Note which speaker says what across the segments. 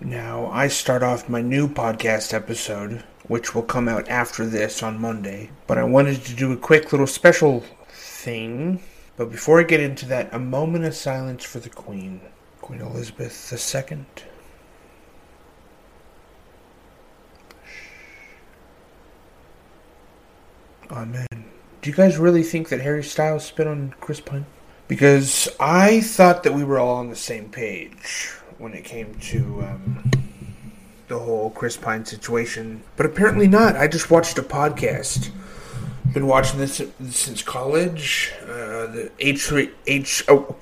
Speaker 1: Now, I start off my new podcast episode, which will come out after this on Monday, but I wanted to do a quick little special thing. But before I get into that, a moment of silence for the Queen, Queen Elizabeth II. Oh, Amen. Do you guys really think that Harry Styles spit on Chris Pine? Because I thought that we were all on the same page when it came to um, the whole Chris Pine situation, but apparently not. I just watched a podcast. Been watching this since college. Uh, the H three H oh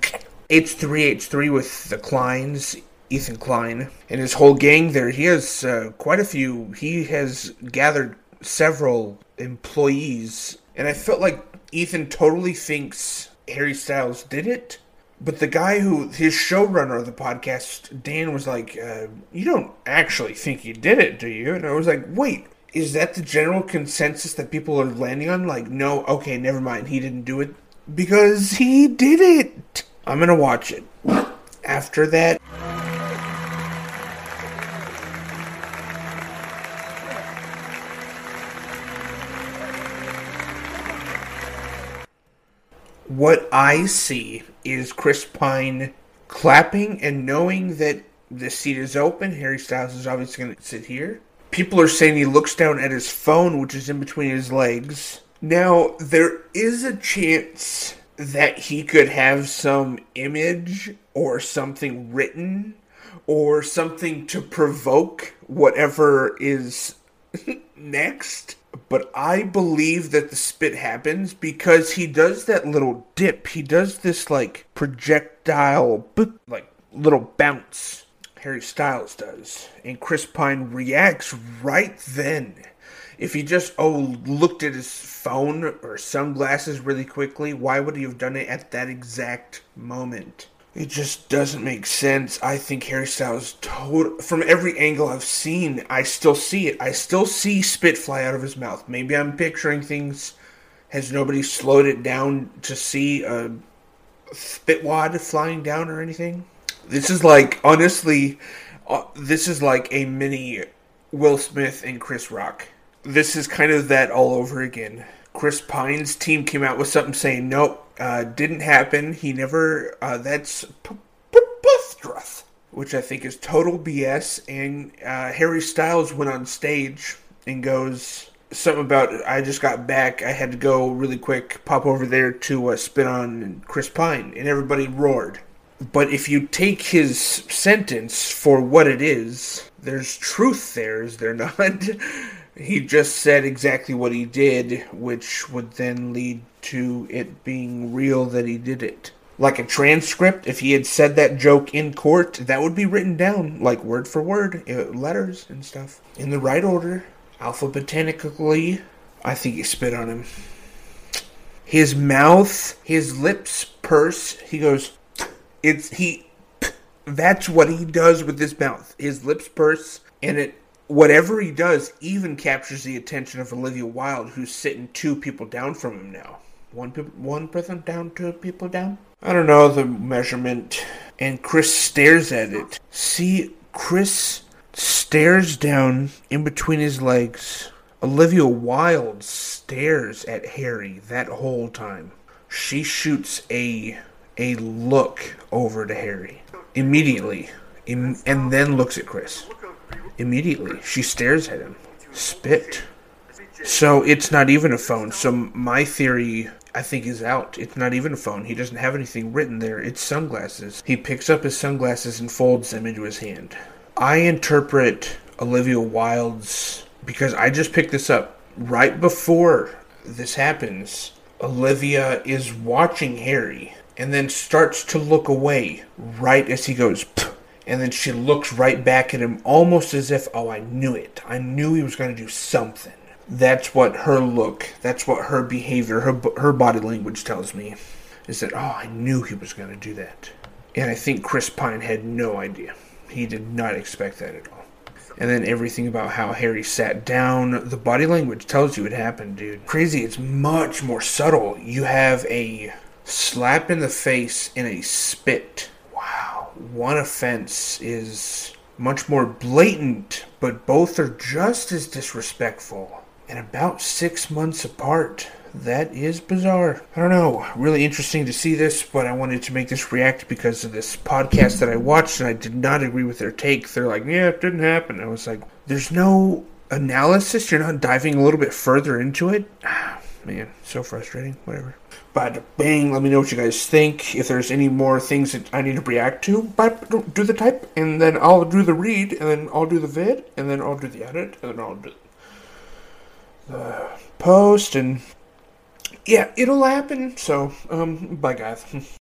Speaker 1: H three H three with the Kleins, Ethan Klein, and his whole gang there. He has uh, quite a few. He has gathered several employees, and I felt like Ethan totally thinks Harry Styles did it. But the guy who, his showrunner of the podcast, Dan, was like, uh, You don't actually think he did it, do you? And I was like, Wait, is that the general consensus that people are landing on? Like, no, okay, never mind, he didn't do it. Because he did it! I'm gonna watch it. After that. What I see is Chris Pine clapping and knowing that the seat is open. Harry Styles is obviously going to sit here. People are saying he looks down at his phone, which is in between his legs. Now, there is a chance that he could have some image or something written or something to provoke whatever is next but I believe that the spit happens because he does that little dip. He does this like projectile, like little bounce. Harry Styles does, and Chris Pine reacts right then. If he just oh looked at his phone or sunglasses really quickly, why would he have done it at that exact moment? It just doesn't make sense. I think Harry Styles total from every angle I've seen, I still see it. I still see spit fly out of his mouth. Maybe I'm picturing things. Has nobody slowed it down to see a spit wad flying down or anything? This is like honestly, uh, this is like a mini Will Smith and Chris Rock. This is kind of that all over again. Chris Pine's team came out with something saying, nope, uh, didn't happen. He never, uh, that's preposterous, which I think is total BS. And uh, Harry Styles went on stage and goes, something about, I just got back. I had to go really quick, pop over there to uh, spit on Chris Pine. And everybody roared. But if you take his sentence for what it is, there's truth there, is there not? he just said exactly what he did, which would then lead to it being real that he did it. Like a transcript, if he had said that joke in court, that would be written down, like word for word, uh, letters and stuff, in the right order, alphabetically. I think he spit on him. His mouth, his lips purse. He goes, it's he. That's what he does with his mouth. His lips purse, and it whatever he does even captures the attention of Olivia Wilde, who's sitting two people down from him now. One one person down, two people down. I don't know the measurement. And Chris stares at it. See, Chris stares down in between his legs. Olivia Wilde stares at Harry that whole time. She shoots a a look over to Harry immediately, and then looks at Chris. Immediately, she stares at him. Spit. So it's not even a phone. So my theory, I think, is out. It's not even a phone. He doesn't have anything written there. It's sunglasses. He picks up his sunglasses and folds them into his hand. I interpret Olivia Wilde's because I just picked this up right before this happens. Olivia is watching Harry and then starts to look away right as he goes. And then she looks right back at him almost as if, oh, I knew it. I knew he was going to do something. That's what her look, that's what her behavior, her, her body language tells me. Is that, oh, I knew he was going to do that. And I think Chris Pine had no idea. He did not expect that at all. And then everything about how Harry sat down, the body language tells you it happened, dude. Crazy, it's much more subtle. You have a slap in the face and a spit one offense is much more blatant, but both are just as disrespectful. And about six months apart. That is bizarre. I don't know. Really interesting to see this, but I wanted to make this react because of this podcast that I watched and I did not agree with their take. They're like, yeah, it didn't happen. I was like, there's no analysis. You're not diving a little bit further into it. Man, so frustrating. Whatever. But bang, let me know what you guys think. If there's any more things that I need to react to, but do the type, and then I'll do the read, and then I'll do the vid, and then I'll do the edit, and then I'll do the post, and yeah, it'll happen. So, um, bye guys.